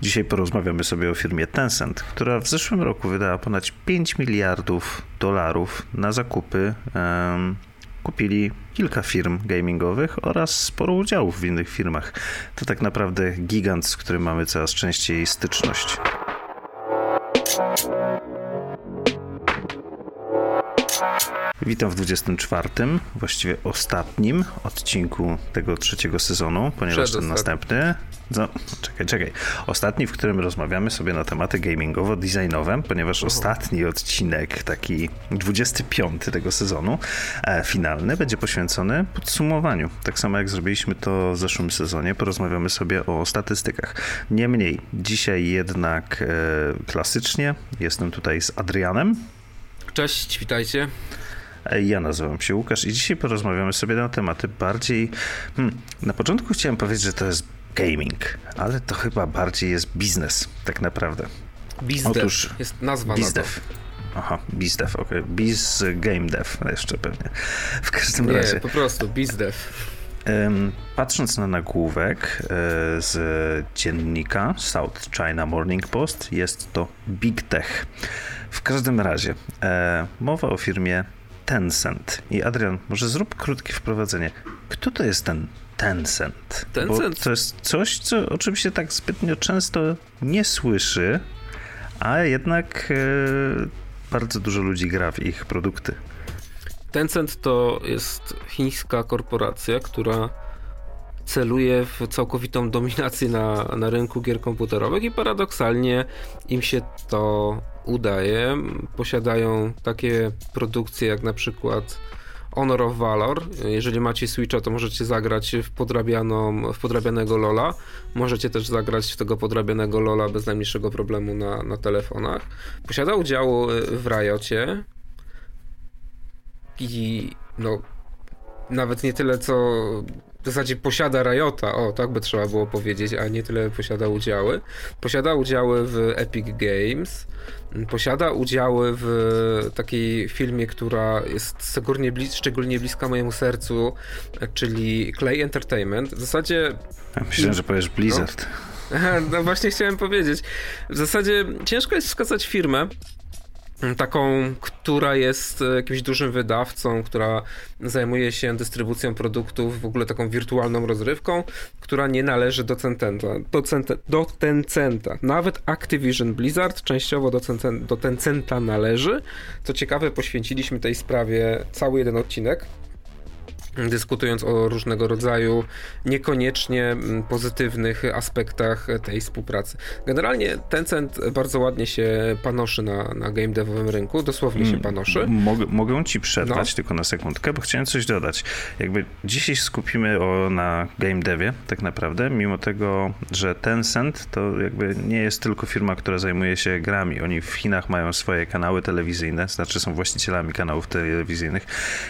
Dzisiaj porozmawiamy sobie o firmie Tencent, która w zeszłym roku wydała ponad 5 miliardów dolarów na zakupy. Kupili kilka firm gamingowych oraz sporo udziałów w innych firmach. To tak naprawdę gigant, z którym mamy coraz częściej styczność. Witam w 24, właściwie ostatnim odcinku tego trzeciego sezonu, ponieważ ten następny. No, czekaj, czekaj. Ostatni, w którym rozmawiamy sobie na tematy gamingowo-designowe, ponieważ ostatni odcinek, taki 25 tego sezonu, e, finalny, będzie poświęcony podsumowaniu. Tak samo jak zrobiliśmy to w zeszłym sezonie, porozmawiamy sobie o statystykach. Niemniej, dzisiaj jednak e, klasycznie jestem tutaj z Adrianem. Cześć, witajcie. Ja nazywam się Łukasz i dzisiaj porozmawiamy sobie na tematy bardziej. Hmm, na początku chciałem powiedzieć, że to jest gaming, ale to chyba bardziej jest biznes, tak naprawdę. Bizdev Otóż jest nazwa bizdev. na Aha, bizdev, ok. Biz game dev jeszcze pewnie. W każdym Nie, razie. po prostu bizdev. Patrząc na nagłówek e, z dziennika South China Morning Post, jest to Big Tech. W każdym razie, e, mowa o firmie Tencent. I Adrian, może zrób krótkie wprowadzenie. Kto to jest ten Tencent? Tencent? Bo to jest coś, co oczywiście tak zbytnio często nie słyszy, a jednak e, bardzo dużo ludzi gra w ich produkty. Tencent to jest chińska korporacja, która celuje w całkowitą dominację na, na rynku gier komputerowych i paradoksalnie im się to udaje. Posiadają takie produkcje jak na przykład Honor of Valor. Jeżeli macie Switcha, to możecie zagrać w, podrabianą, w podrabianego Lola. Możecie też zagrać w tego podrabianego Lola bez najmniejszego problemu na, na telefonach. Posiada udział w Riocie i no nawet nie tyle co zasadzie posiada Riota, o tak by trzeba było powiedzieć, a nie tyle posiada udziały. Posiada udziały w Epic Games, posiada udziały w takiej filmie, która jest blis szczególnie bliska mojemu sercu, czyli Clay Entertainment. W zasadzie... Ja myślałem, że powiesz Blizzard. No, no właśnie chciałem powiedzieć. W zasadzie ciężko jest wskazać firmę, taką, która jest jakimś dużym wydawcą, która zajmuje się dystrybucją produktów, w ogóle taką wirtualną rozrywką, która nie należy do Tencenta. Do, do Tencenta. Nawet Activision Blizzard częściowo do, Tencenta, do Tencenta należy. Co ciekawe, poświęciliśmy tej sprawie cały jeden odcinek dyskutując o różnego rodzaju niekoniecznie mm, pozytywnych aspektach tej współpracy. Generalnie Tencent bardzo ładnie się panoszy na, na game devowym rynku, dosłownie się mm, panoszy. Mogę, mogę ci przerwać no. tylko na sekundkę, bo chciałem coś dodać. Jakby dzisiaj skupimy o, na game devie tak naprawdę, mimo tego, że Tencent to jakby nie jest tylko firma, która zajmuje się grami. Oni w Chinach mają swoje kanały telewizyjne, znaczy są właścicielami kanałów telewizyjnych.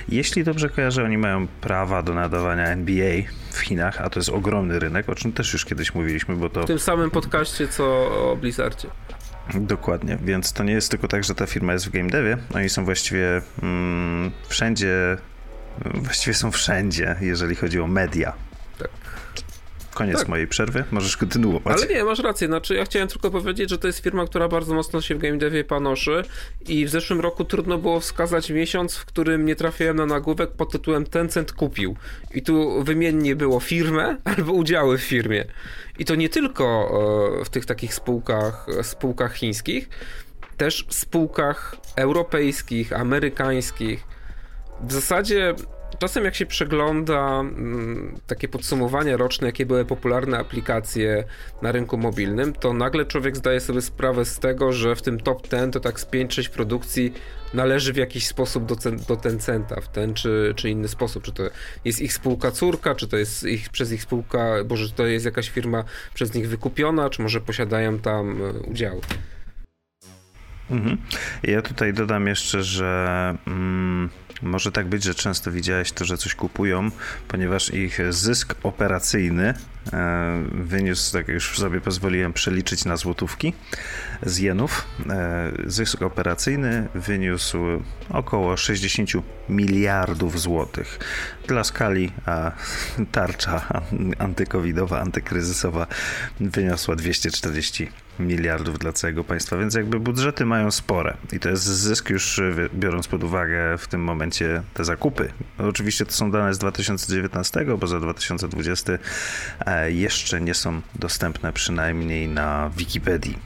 Jeśli dobrze kojarzę, oni mają prawa do nadawania NBA w Chinach, a to jest ogromny rynek, o czym też już kiedyś mówiliśmy, bo to... W tym samym podcaście, co o Blizzardzie. Dokładnie, więc to nie jest tylko tak, że ta firma jest w game devie, oni są właściwie mm, wszędzie, właściwie są wszędzie, jeżeli chodzi o media. Koniec tak. mojej przerwy, możesz kontynuować. Ale nie, masz rację, znaczy ja chciałem tylko powiedzieć, że to jest firma, która bardzo mocno się w game devie panoszy i w zeszłym roku trudno było wskazać miesiąc, w którym nie trafiłem na nagłówek pod tytułem Tencent kupił. I tu wymiennie było firmę albo udziały w firmie. I to nie tylko e, w tych takich spółkach, spółkach chińskich, też spółkach europejskich, amerykańskich. W zasadzie Czasem jak się przegląda mm, takie podsumowania roczne, jakie były popularne aplikacje na rynku mobilnym, to nagle człowiek zdaje sobie sprawę z tego, że w tym top 10 to tak z 5-6 produkcji należy w jakiś sposób do, do Tencenta, w ten czy, czy inny sposób. Czy to jest ich spółka córka, czy to jest ich, przez ich spółka, bo że to jest jakaś firma przez nich wykupiona, czy może posiadają tam e, udziały. Mhm. Ja tutaj dodam jeszcze, że mm, może tak być, że często widziałeś to, że coś kupują, ponieważ ich zysk operacyjny e, wyniósł, tak już sobie pozwoliłem przeliczyć na złotówki z jenów. E, zysk operacyjny wyniósł około 60 miliardów złotych. Dla skali a tarcza antykowidowa, antykryzysowa wyniosła 240 miliardów dla całego państwa, więc jakby budżety mają spore i to jest zysk już biorąc pod uwagę w tym momencie te zakupy. Oczywiście to są dane z 2019, bo za 2020 e, jeszcze nie są dostępne przynajmniej na Wikipedii.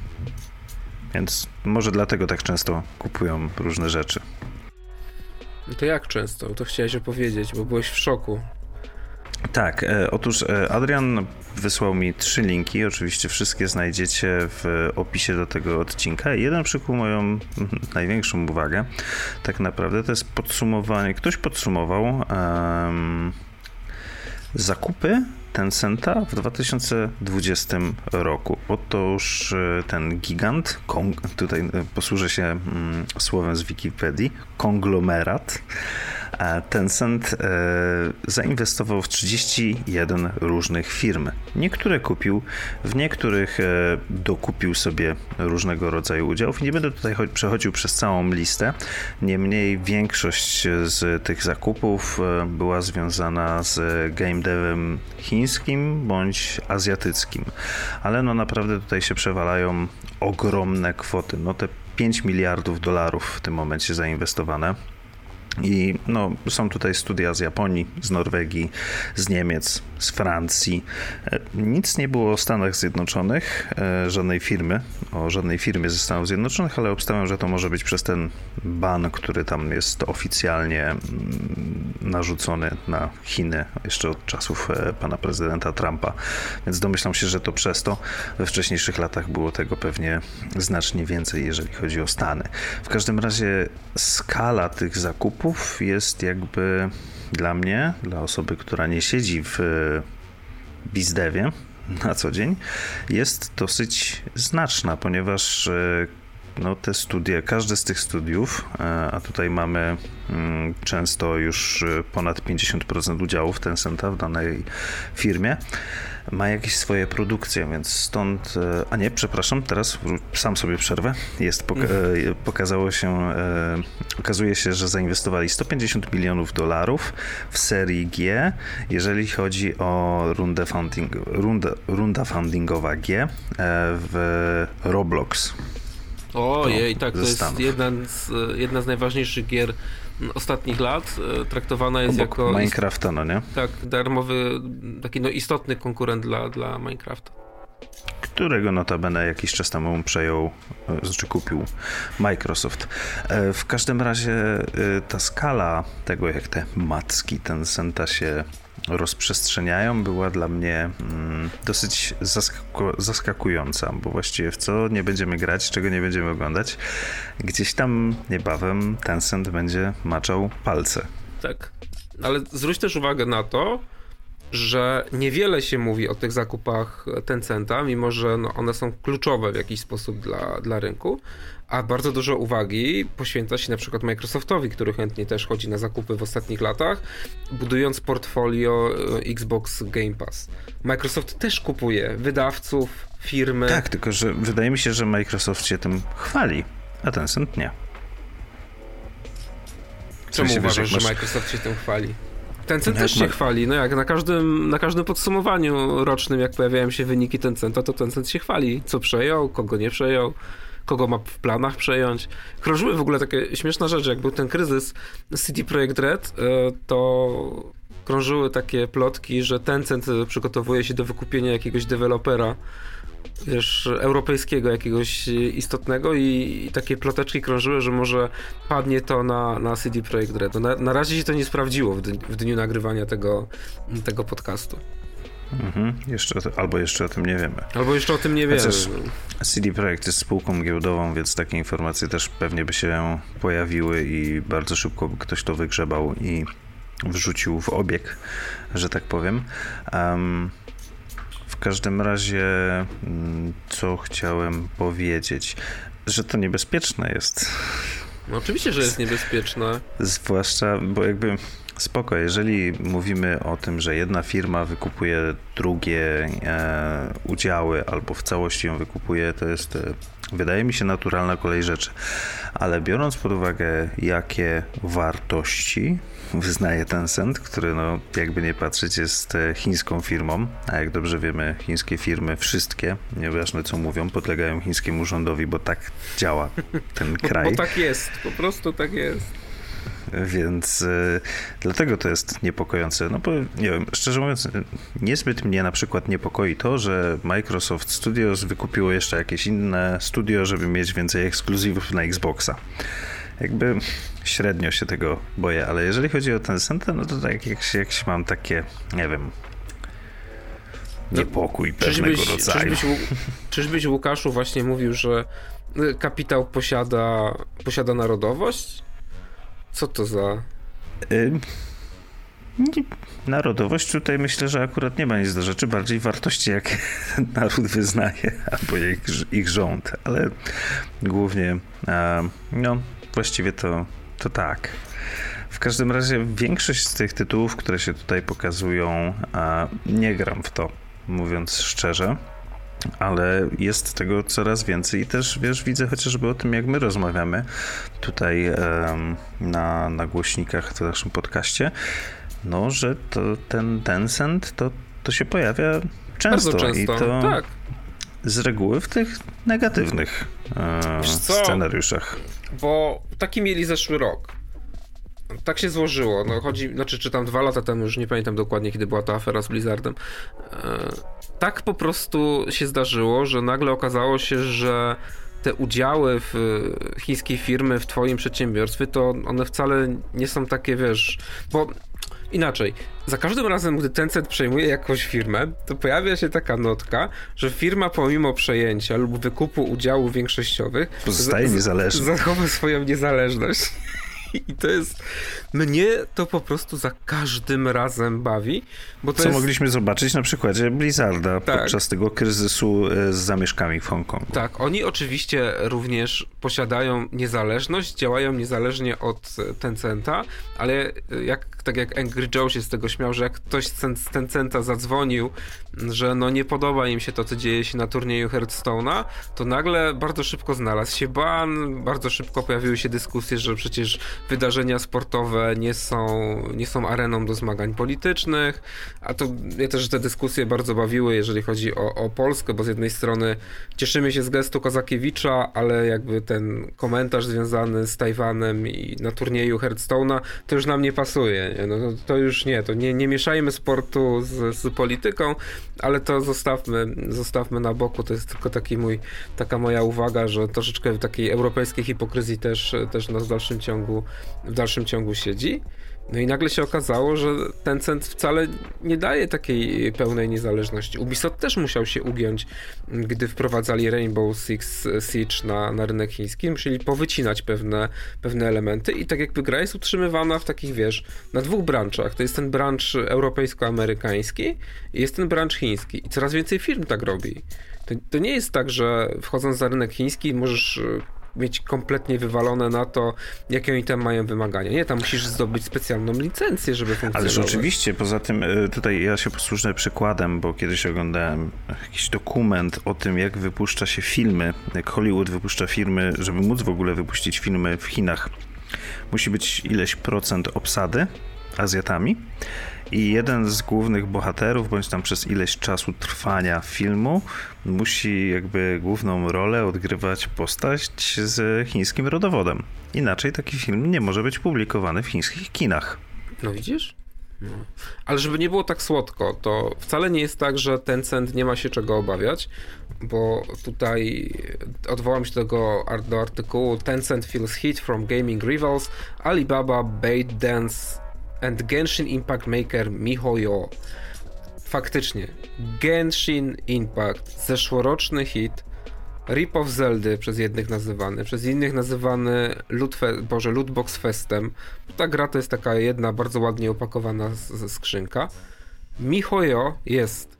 Więc może dlatego tak często kupują różne rzeczy. To jak często? To chciałeś opowiedzieć, bo byłeś w szoku. Tak, e, otóż e, Adrian wysłał mi trzy linki. Oczywiście wszystkie znajdziecie w opisie do tego odcinka. Jeden przykuł moją największą uwagę. Tak naprawdę to jest podsumowanie. Ktoś podsumował um, zakupy Tencenta w 2020 roku. Otóż e, ten gigant, tutaj posłużę się mm, słowem z Wikipedii, konglomerat, Tencent e, zainwestował w 31 różnych firm. Niektóre kupił, w niektórych e, dokupił sobie różnego rodzaju udziałów. Nie będę tutaj przechodził przez całą listę. Niemniej większość z tych zakupów e, była związana z game devem chińskim bądź azjatyckim. Ale no naprawdę tutaj się przewalają ogromne kwoty. No te 5 miliardów dolarów w tym momencie zainwestowane. I no, są tutaj studia z Japonii, z Norwegii, z Niemiec, z Francji. E, nic nie było o Stanach Zjednoczonych, e, żadnej firmy, o żadnej firmie ze Stanów Zjednoczonych, ale obstawiam, że to może być przez ten ban, który tam jest oficjalnie mm, narzucony na Chiny jeszcze od czasów e, pana prezydenta Trumpa. Więc domyślam się, że to przez to we wcześniejszych latach było tego pewnie znacznie więcej, jeżeli chodzi o Stany. W każdym razie skala tych zakupów jest jakby dla mnie, dla osoby, która nie siedzi w bizdewie na co dzień, jest dosyć znaczna, ponieważ e, no, te studie, każde z tych studiów, e, a tutaj mamy mm, często już e, ponad 50% udziałów Tencenta w danej firmie, ma jakieś swoje produkcje, więc stąd, e, a nie, przepraszam, teraz sam sobie przerwę. Jest, poka mhm. pokazało się, okazuje się, że zainwestowali 150 milionów dolarów w serii G, jeżeli chodzi o rundę funding, runda, runda fundingowa G w Roblox. Ojej, tak, to jest jedna z, jedna z najważniejszych gier ostatnich lat. E, traktowana jest Obok jako... Minecrafta, no nie? Tak, darmowy, taki no istotny konkurent dla, dla Minecrafta. Którego notabene jakiś czas temu przejął, e, znaczy kupił Microsoft. E, w każdym razie ta skala tego, jak te macki ten Senta się rozprzestrzeniają, była dla mnie mm, dosyć zaskaku zaskakująca, bo właściwie w co nie będziemy grać, czego nie będziemy oglądać, gdzieś tam niebawem Tencent będzie maczał palce. Tak, ale zwróć też uwagę na to, że niewiele się mówi o tych zakupach Tencenta, mimo że no one są kluczowe w jakiś sposób dla, dla rynku, a bardzo dużo uwagi poświęca się na przykład Microsoftowi, który chętnie też chodzi na zakupy w ostatnich latach, budując portfolio e, Xbox Game Pass. Microsoft też kupuje wydawców, firmy. Tak, tylko że wydaje mi się, że Microsoft się tym chwali, a Tencent nie. Czemu uważasz, masz... że Microsoft się tym chwali? Tencent też się chwali, no jak na każdym, na każdym podsumowaniu rocznym, jak pojawiają się wyniki Tencenta, to Tencent się chwali, co przejął, kogo nie przejął kogo ma w planach przejąć. Krążyły w ogóle takie śmieszne rzeczy, jak był ten kryzys City Projekt Red, e, to krążyły takie plotki, że Tencent przygotowuje się do wykupienia jakiegoś dewelopera wiesz, europejskiego jakiegoś istotnego i, i, takie ploteczki krążyły, że może padnie to na, na CD Projekt Red. Na, na razie się to nie sprawdziło w, dniu, w dniu nagrywania tego, tego podcastu. Mhm. Jeszcze, albo jeszcze o tym nie wiemy. Albo jeszcze o tym nie wiemy. Chociaż CD Projekt jest spółką giełdową, więc takie informacje też pewnie by się pojawiły i bardzo szybko by ktoś to wygrzebał i wrzucił w obieg, że tak powiem. Um, każdym razie, mm, co chciałem powiedzieć, że to niebezpieczne jest No oczywiście, że jest niebezpieczne. Zwłaszcza, bo jakby spoko, jeżeli mówimy o tym, że jedna firma wykupuje drugie e, udziały albo w całości ją wykupuje, to jest e, wydaje mi się naturalna kolej rzeczy. Ale biorąc pod uwagę, jakie wartości wyznaje Tencent, który no, jakby nie patrzeć jest e, chińską firmą, a jak dobrze wiemy, chińskie firmy, wszystkie, nieważne co mówią, podlegają chińskiemu rządowi, bo tak działa ten kraj. Bo, bo tak jest, po prostu tak jest. Więc y, dlatego to jest niepokojące. No bo nie wiem, szczerze mówiąc, niezbyt mnie na przykład niepokoi to, że Microsoft Studios wykupiło jeszcze jakieś inne studio, żeby mieć więcej ekskluzywów na Xboxa. Jakby średnio się tego boję, ale jeżeli chodzi o ten Senta, no to tak jak, jak mam takie, nie wiem, no, niepokój no, pewnego czyżbyś, rodzaju. Czyżbyś, czyżbyś Łukaszu właśnie mówił, że kapitał posiada, posiada narodowość? Co to za... Y Narodowość tutaj myślę, że akurat nie ma nic do rzeczy, bardziej wartości, jak naród wyznaje, albo ich, ich rząd, ale głównie, no, właściwie to, to tak. W każdym razie większość z tych tytułów, które się tutaj pokazują, nie gram w to, mówiąc szczerze ale jest tego coraz więcej i też, wiesz, widzę chociażby o tym, jak my rozmawiamy tutaj na, na głośnikach w naszym podcaście, no, że to ten Tencent to, to się pojawia często, często. i to tak. z reguły w tych negatywnych e, scenariuszach. Bo taki mieli zeszły rok tak się złożyło. No, chodzi, znaczy, czytam dwa lata temu, już nie pamiętam dokładnie, kiedy była ta afera z Blizzardem. E, tak po prostu się zdarzyło, że nagle okazało się, że te udziały w chińskiej firmy w twoim przedsiębiorstwie, to one wcale nie są takie, wiesz, bo inaczej, za każdym razem, gdy Tencent przejmuje jakąś firmę, to pojawia się taka notka, że firma pomimo przejęcia lub wykupu udziałów większościowych pozostaje niezależna. Zachowa swoją niezależność. I to jest. Mnie to po prostu za każdym razem bawi. Bo Co jest... mogliśmy zobaczyć na przykładzie Blizzarda tak. podczas tego kryzysu e, z zamieszkami w Hongkongu. Tak, oni oczywiście również posiadają niezależność, działają niezależnie od Tencenta, ale jak, tak jak Angry Joe się z tego śmiał, że jak ktoś z Tencenta zadzwonił, że no nie podoba im się to, co dzieje się na turnieju Hearthstone'a, to nagle bardzo szybko znalazł się ban, bardzo szybko pojawiły się dyskusje, że przecież wydarzenia sportowe nie są, nie są areną do zmagań politycznych, a to ja też te dyskusje bardzo bawiły, jeżeli chodzi o, o Polskę, bo z jednej strony cieszymy się z gestu Kozakiewicza, ale jakby ten komentarz związany z Tajwanem i na turnieju Hearthstone'a, to już nam nie pasuje. Nie? No, to już nie, to nie, nie mieszajmy sportu z, z polityką, ale to zostawmy, zostawmy na boku, to jest tylko taki mój, taka moja uwaga, że troszeczkę takiej europejskiej hipokryzji też, też nas w dalszym ciągu, w dalszym ciągu siedzi. No i nagle się okazało, że Tencent wcale nie daje takiej pełnej niezależności. Ubisoft też musiał się ugiąć, gdy wprowadzali Rainbow Six Siege na, na rynek chiński. Musieli powycinać pewne, pewne elementy i tak jakby gra jest utrzymywana w takich, wiesz, na dwóch branczach. To jest ten branż europejsko-amerykański i jest ten branż chiński. I coraz więcej firm tak robi. To, to nie jest tak, że wchodząc na rynek chiński możesz mieć kompletnie wywalone na to, jakie oni tam mają wymagania. Nie, tam musisz zdobyć specjalną licencję, żeby funkcjonować. Ale oczywiście, poza tym e, tutaj ja się posłużę przykładem, bo kiedyś oglądałem jakiś dokument o tym, jak wypuszcza się filmy, jak Hollywood wypuszcza filmy, żeby móc w ogóle wypuścić filmy w Chinach. Musi być ileś procent obsady Azjatami i jeden z głównych bohaterów, bądź tam przez ileś czasu trwania filmu, musi jakby główną rolę odgrywać postać z chińskim rodowodem. Inaczej taki film nie może być publikowany w chińskich kinach. No widzisz? No. Ale żeby nie było tak słodko, to wcale nie jest tak, że Tencent nie ma się czego obawiać, bo tutaj odwołam się do tego do artykułu Tencent feels heat from gaming rivals, Alibaba, Dance and Genshin Impact Maker MiHoYo. Faktycznie, Genshin Impact, zeszłoroczny hit, rip-off Zeldy przez jednych nazywany, przez innych nazywany Lootfe, Boże, Lootbox Festem. Ta gra to jest taka jedna bardzo ładnie opakowana skrzynka. MiHoYo jest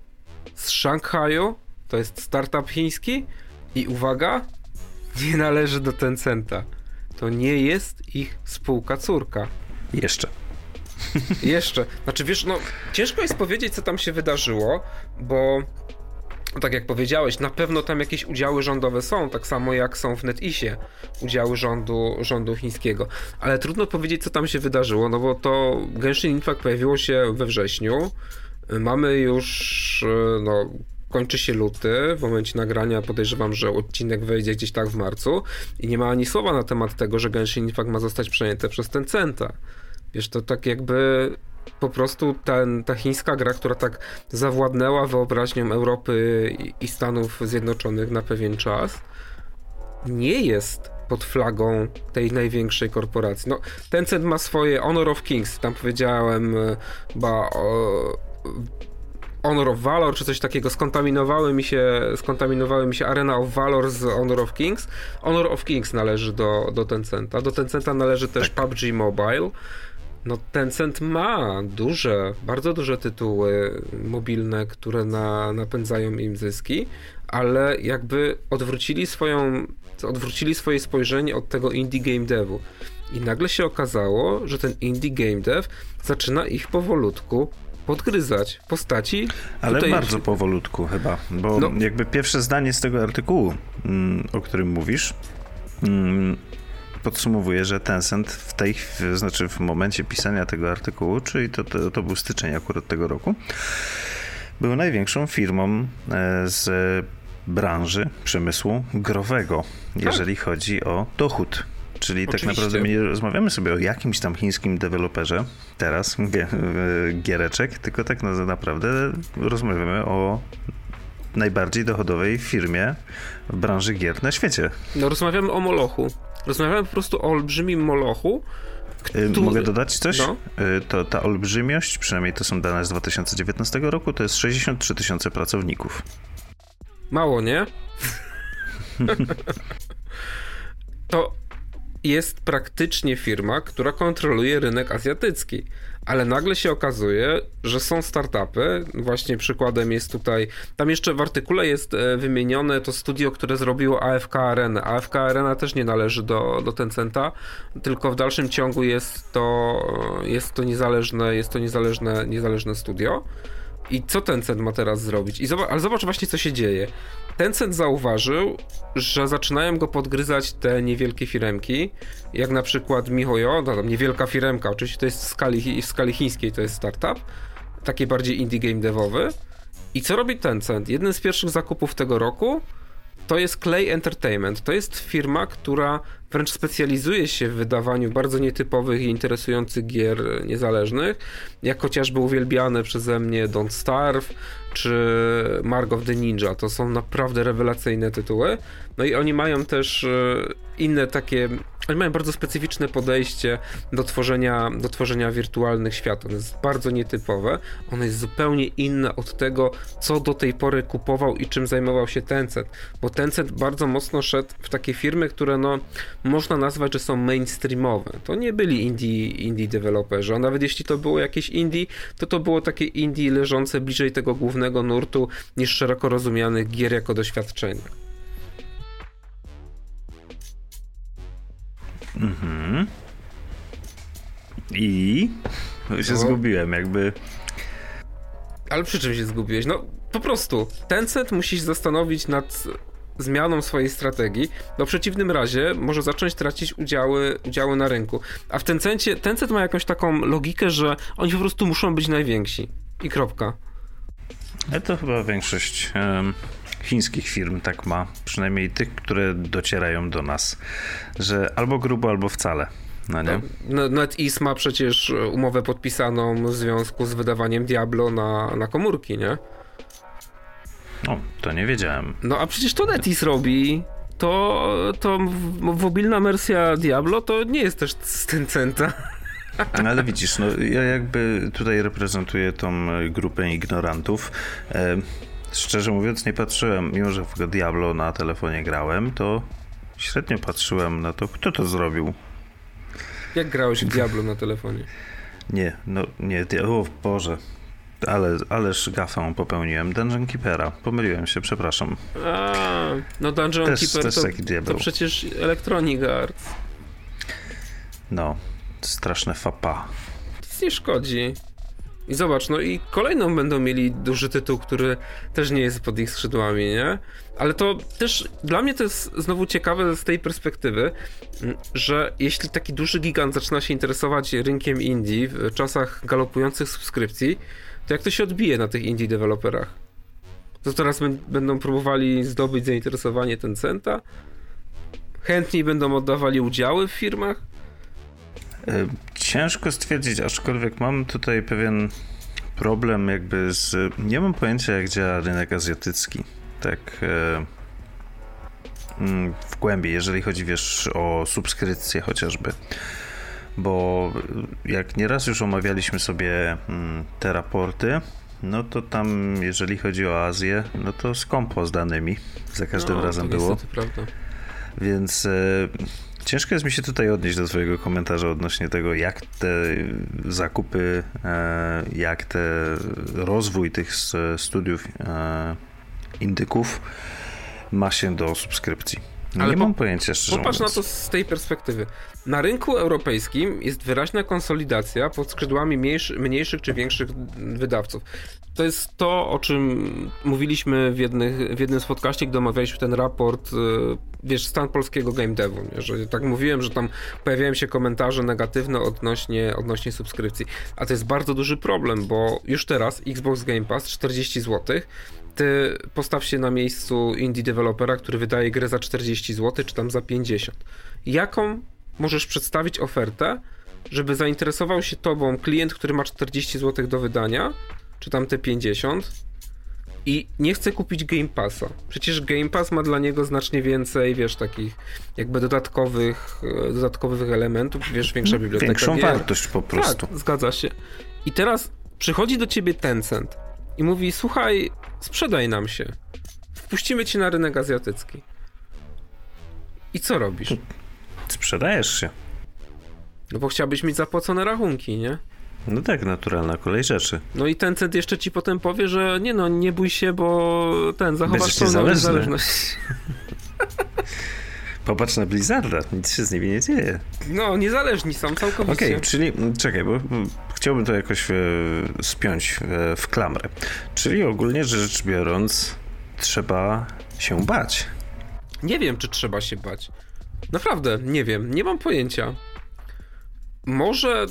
z Szanghaju, to jest startup chiński i uwaga, nie należy do Tencenta. To nie jest ich spółka córka. Jeszcze. Jeszcze. Znaczy, wiesz, no, ciężko jest powiedzieć, co tam się wydarzyło, bo tak jak powiedziałeś, na pewno tam jakieś udziały rządowe są, tak samo jak są w NetISie udziały rządu, rządu chińskiego. Ale trudno powiedzieć, co tam się wydarzyło, no bo to Genshin Impact pojawiło się we wrześniu. Mamy już, no, kończy się luty, w momencie nagrania podejrzewam, że odcinek wejdzie gdzieś tak w marcu i nie ma ani słowa na temat tego, że Genshin Impact ma zostać przejęte przez Tencenta. Wiesz, to tak jakby po prostu ten, ta chińska gra, która tak zawładnęła wyobraźnią Europy i Stanów Zjednoczonych na pewien czas, nie jest pod flagą tej największej korporacji. No, Tencent ma swoje Honor of Kings, tam powiedziałem, ba, Honor of Valor, czy coś takiego, skontaminowały mi się, skontaminowały mi się Arena of Valor z Honor of Kings. Honor of Kings należy do, do Tencenta. Do Tencenta należy też tak. PUBG Mobile. No Tencent ma duże, bardzo duże tytuły mobilne, które na, napędzają im zyski, ale jakby odwrócili swoją, odwrócili swoje spojrzenie od tego indie game devu. I nagle się okazało, że ten indie game dev zaczyna ich powolutku podgryzać postaci. Ale tutaj... bardzo powolutku chyba, bo no. jakby pierwsze zdanie z tego artykułu, mm, o którym mówisz, podsumowuje, że Tencent w tej, znaczy w momencie pisania tego artykułu, czyli to, to, to był styczeń akurat tego roku, był największą firmą e, z branży przemysłu growego, tak. jeżeli chodzi o dochód. Czyli Oczywiście. tak naprawdę my nie rozmawiamy sobie o jakimś tam chińskim deweloperze teraz, e, giereczek, tylko tak naprawdę rozmawiamy o najbardziej dochodowej firmie w branży gier na świecie. No rozmawiamy o Molochu. Rozmawiamy po prostu o olbrzymim molochu. Który... Mogę dodać coś? No. Y, to ta olbrzymiość, przynajmniej to są dane z 2019 roku, to jest 63 tysiące pracowników. Mało, nie? to jest praktycznie firma, która kontroluje rynek azjatycki ale nagle się okazuje, że są startupy. Właśnie przykładem jest tutaj, tam jeszcze w artykule jest e, wymienione to studio, które zrobiło AFK Arena. AFK Arena też nie należy do, do Tencenta, tylko w dalszym ciągu jest to, jest to niezależne, jest to niezależne, niezależne studio. I co Tencent ma teraz zrobić? I zobacz, ale zobacz właśnie, co się dzieje. Tencent zauważył, że zaczynają go podgryzać te niewielkie firemki, jak na przykład MiHoYo, no tam niewielka firemka, oczywiście to jest w skali, w skali chińskiej, to jest startup, taki bardziej indie game devowy. I co robi Tencent? Jeden z pierwszych zakupów tego roku to jest Clay Entertainment. To jest firma, która wręcz specjalizuje się w wydawaniu bardzo nietypowych i interesujących gier niezależnych, jak chociażby uwielbiane przeze mnie Don't Starve czy Mark of the Ninja. To są naprawdę rewelacyjne tytuły. No i oni mają też e, inne takie oni mają bardzo specyficzne podejście do tworzenia, do tworzenia wirtualnych świat. Ono jest bardzo nietypowe. Ono jest zupełnie inne od tego, co do tej pory kupował i czym zajmował się Tencent. Bo Tencent bardzo mocno szedł w takie firmy, które no, można nazwać, że są mainstreamowe. To nie byli indie, indie deweloperzy, a nawet jeśli to było jakieś indie, to to było takie indie leżące bliżej tego głównego nurtu niż szeroko rozumianych gier jako doświadczenia. Mhm. I się no. zgubiłem, jakby. Ale przy czym się zgubiłeś? No po prostu Tencent musi się zastanowić nad zmianą swojej strategii, no w przeciwnym razie może zacząć tracić udziały, udziały na rynku. A w Tencencie, Tencent ma jakąś taką logikę, że oni po prostu muszą być najwięksi. I kropka. Ale to chyba większość um, chińskich firm tak ma, przynajmniej tych, które docierają do nas, że albo grubo, albo wcale. No nie? No, NetEase ma przecież umowę podpisaną w związku z wydawaniem Diablo na, na komórki, nie? No, to nie wiedziałem. No a przecież to NetEase robi. To, to mobilna wersja Diablo to nie jest też z Tencenta. No, ale widzisz, no ja jakby tutaj reprezentuję tą grupę ignorantów. Szczerze mówiąc, nie patrzyłem, mimo że w Diablo na telefonie grałem, to średnio patrzyłem na to, kto to zrobił. Jak grałeś w Diablo na telefonie? Nie, no nie, o Boże, ale, ależ gafę popełniłem. Dungeon Keepera. Pomyliłem się, przepraszam. A, no Dungeon też, Keeper też to, to przecież Electronic Arts. No, straszne fapa. Nic nie szkodzi. I zobacz, no i kolejną będą mieli duży tytuł, który też nie jest pod ich skrzydłami, nie? Ale to też dla mnie to jest znowu ciekawe z tej perspektywy, że jeśli taki duży gigant zaczyna się interesować rynkiem indie w czasach galopujących subskrypcji, to jak to się odbije na tych indie deweloperach? To teraz będą próbowali zdobyć zainteresowanie Tencenta? Chętniej będą oddawali udziały w firmach? E, ciężko stwierdzić, aczkolwiek mam tutaj pewien problem jakby z... Nie mam pojęcia jak działa rynek azjatycki. Tak e, mm, w głębi, jeżeli chodzi wiesz o subskrypcje chociażby. Bo jak nieraz już omawialiśmy sobie mm, te raporty, no to tam jeżeli chodzi o Azję, no to skąpo z danymi. Za każdym no, razem było. Prawda. Więc e, Ciężko jest mi się tutaj odnieść do Twojego komentarza odnośnie tego, jak te zakupy, e, jak te rozwój tych studiów e, indyków ma się do subskrypcji. Ale nie po, mam pojęcia szczerze Popatrz mówiąc. na to z tej perspektywy. Na rynku europejskim jest wyraźna konsolidacja pod skrzydłami mniejszy, mniejszych czy większych wydawców. To jest to, o czym mówiliśmy w, jednych, w jednym z podcaście, gdy omawialiśmy ten raport, y, wiesz, stan polskiego game devu. Nie? Że tak mówiłem, że tam pojawiają się komentarze negatywne odnośnie, odnośnie subskrypcji. A to jest bardzo duży problem, bo już teraz Xbox Game Pass 40 zł ty postaw się na miejscu indie dewelopera, który wydaje grę za 40 zł, czy tam za 50. Jaką możesz przedstawić ofertę, żeby zainteresował się tobą klient, który ma 40 zł do wydania, czy tam te 50 i nie chce kupić Game Passa. Przecież Game Pass ma dla niego znacznie więcej, wiesz, takich jakby dodatkowych, e, dodatkowych elementów, wiesz, większa biblioteka. Większą gier. wartość po prostu. Tak, zgadza się. I teraz przychodzi do ciebie Tencent i mówi, słuchaj, sprzedaj nam się. Wpuścimy cię na rynek azjatycki. I co robisz? Sprzedajesz się. No bo chciałbyś mieć zapłacone rachunki, nie? No tak, naturalna kolej rzeczy. No i ten cent jeszcze ci potem powie, że nie no, nie bój się, bo ten, zachowasz pełną niezależność. Popatrz na Blizzarda, nic się z nimi nie dzieje. No, niezależni są całkowicie. Okej, okay, czyli czekaj, bo chciałbym to jakoś e, spiąć e, w klamrę. Czyli ogólnie rzecz biorąc, trzeba się bać. Nie wiem, czy trzeba się bać. Naprawdę, nie wiem, nie mam pojęcia. Może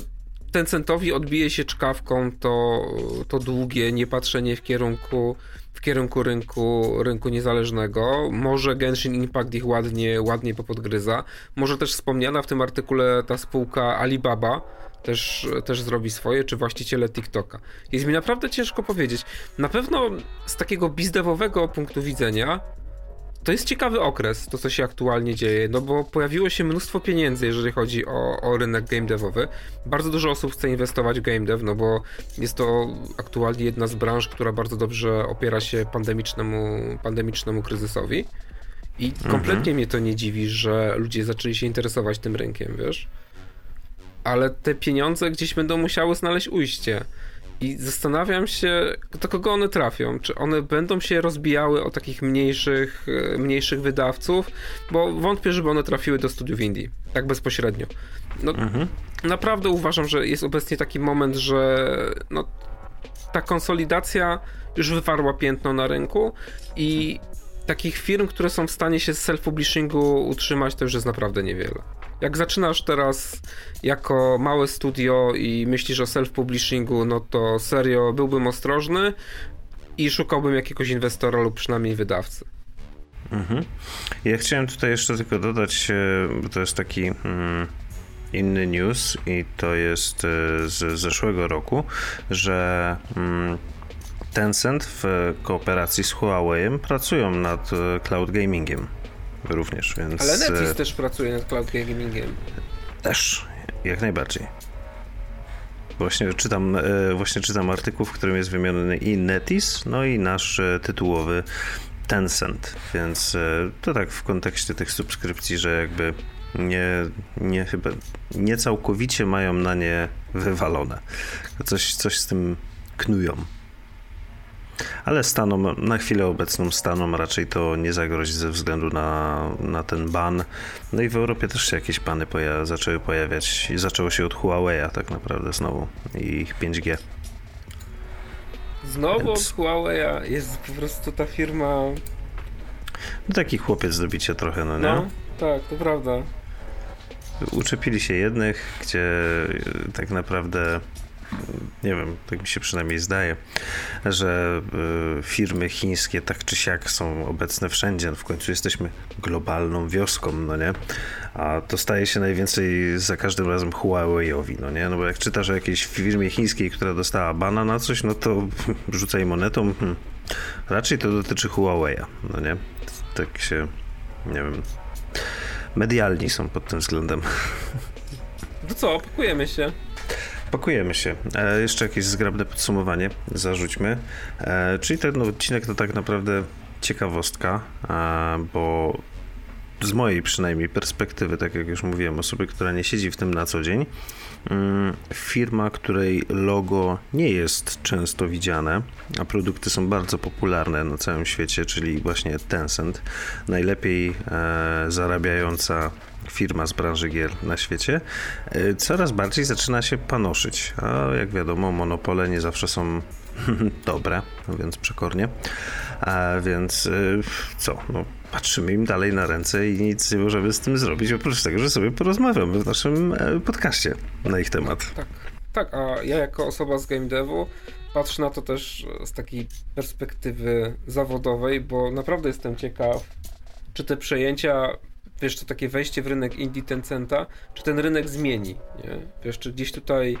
Tencentowi odbije się czkawką to, to długie niepatrzenie w kierunku w kierunku rynku, rynku niezależnego. Może Genshin Impact ich ładnie, ładnie popodgryza. Może też wspomniana w tym artykule ta spółka Alibaba też, też zrobi swoje, czy właściciele TikToka. Jest mi naprawdę ciężko powiedzieć. Na pewno z takiego bizdewowego punktu widzenia to jest ciekawy okres, to co się aktualnie dzieje, no bo pojawiło się mnóstwo pieniędzy, jeżeli chodzi o, o rynek game devowy. Bardzo dużo osób chce inwestować w game dev, no bo jest to aktualnie jedna z branż, która bardzo dobrze opiera się pandemicznemu, pandemicznemu kryzysowi. I mhm. kompletnie mnie to nie dziwi, że ludzie zaczęli się interesować tym rynkiem, wiesz? Ale te pieniądze gdzieś będą musiały znaleźć ujście. I zastanawiam się, do kogo one trafią. Czy one będą się rozbijały o takich mniejszych, e, mniejszych wydawców, bo wątpię, żeby one trafiły do studiów Indii, tak bezpośrednio. No, mhm. Naprawdę uważam, że jest obecnie taki moment, że no, ta konsolidacja już wywarła piętno na rynku i takich firm, które są w stanie się z self-publishingu utrzymać, to już jest naprawdę niewiele. Jak zaczynasz teraz jako małe studio i myślisz o self-publishingu, no to serio byłbym ostrożny i szukałbym jakiegoś inwestora lub przynajmniej wydawcy. Mhm. Ja chciałem tutaj jeszcze tylko dodać, bo to jest taki mm, inny news i to jest e, z zeszłego roku, że mm, Tencent w kooperacji z Huawei'em pracują nad e, cloud gamingiem również, więc... Ale Netis e, też pracuje nad cloud gamingiem. Też, jak najbardziej. Właśnie czytam, e, właśnie czytam artykuł, w którym jest wymieniony i Netis, no i nasz tytułowy Tencent, więc to tak w kontekście tych subskrypcji, że jakby nie, nie chyba, nie całkowicie mają na nie wywalone. Coś, coś z tym knują. Ale Stanom, na chwilę obecną Stanom raczej to nie zagrozi ze względu na, na ten ban. No i w Europie też się jakieś bany poja zaczęły pojawiać. I zaczęło się od Huawei'a tak naprawdę znowu i ich 5G. Znowu Więc... od Huawei'a jest po prostu ta firma... No taki chłopiec zrobicie trochę, no nie? No, tak, to prawda. Uczepili się jednych, gdzie tak naprawdę nie wiem, tak mi się przynajmniej zdaje, że y, firmy chińskie tak czy siak są obecne wszędzie. W końcu jesteśmy globalną wioską, no nie? A to staje się najwięcej za każdym razem Huawei'owi, no nie? No bo jak czytasz o jakiejś firmie chińskiej, która dostała bana na coś, no to rzucaj monetą. Hmm. Raczej to dotyczy Huawei'a, no nie? Tak się, nie wiem, medialni są pod tym względem. No co, pakujemy się. Pakujemy się. E, jeszcze jakieś zgrabne podsumowanie zarzućmy. E, czyli ten odcinek to tak naprawdę ciekawostka, e, bo z mojej przynajmniej perspektywy, tak jak już mówiłem, osoby, która nie siedzi w tym na co dzień, firma, której logo nie jest często widziane, a produkty są bardzo popularne na całym świecie, czyli właśnie Tencent, najlepiej e, zarabiająca firma z branży gier na świecie, e, coraz bardziej zaczyna się panoszyć. A jak wiadomo, monopole nie zawsze są dobre, więc przekornie. A więc e, co? No, patrzymy im dalej na ręce i nic nie możemy z tym zrobić, oprócz tego, że sobie porozmawiamy w naszym e, podcaście na ich temat. Tak, tak, a ja jako osoba z game devu patrzę na to też z takiej perspektywy zawodowej, bo naprawdę jestem ciekaw, czy te przejęcia wiesz, to takie wejście w rynek indie Tencenta, czy ten rynek zmieni, nie? Wiesz, czy gdzieś tutaj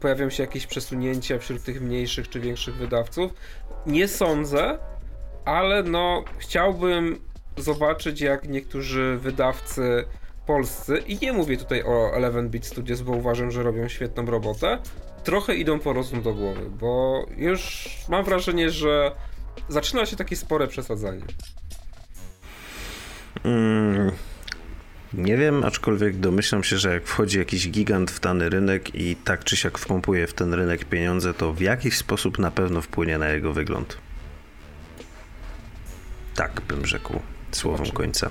pojawią się jakieś przesunięcia wśród tych mniejszych czy większych wydawców. Nie sądzę, ale no chciałbym zobaczyć, jak niektórzy wydawcy polscy, i nie mówię tutaj o Eleven Beat Studios, bo uważam, że robią świetną robotę, trochę idą po rozum do głowy, bo już mam wrażenie, że zaczyna się takie spore przesadzanie. Mm, nie wiem, aczkolwiek domyślam się, że jak wchodzi jakiś gigant w dany rynek i tak czy siak wpompuje w ten rynek pieniądze, to w jakiś sposób na pewno wpłynie na jego wygląd. Tak bym rzekł słowem końca.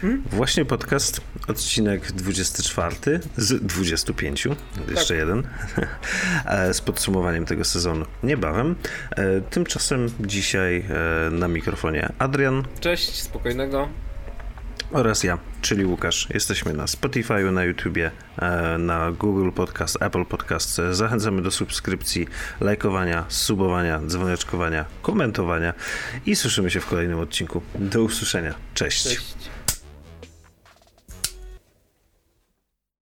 Hmm? Właśnie podcast, odcinek 24 z 25, jeszcze tak. jeden, e, z podsumowaniem tego sezonu niebawem. E, tymczasem dzisiaj e, na mikrofonie Adrian. Cześć, spokojnego oraz ja, czyli Łukasz. Jesteśmy na Spotify, na YouTubie, e, na Google Podcast, Apple Podcast. Zachęcamy do subskrypcji, lajkowania, subowania, dzwoneczkowania, komentowania i słyszymy się w kolejnym odcinku. Do usłyszenia. Cześć. Cześć.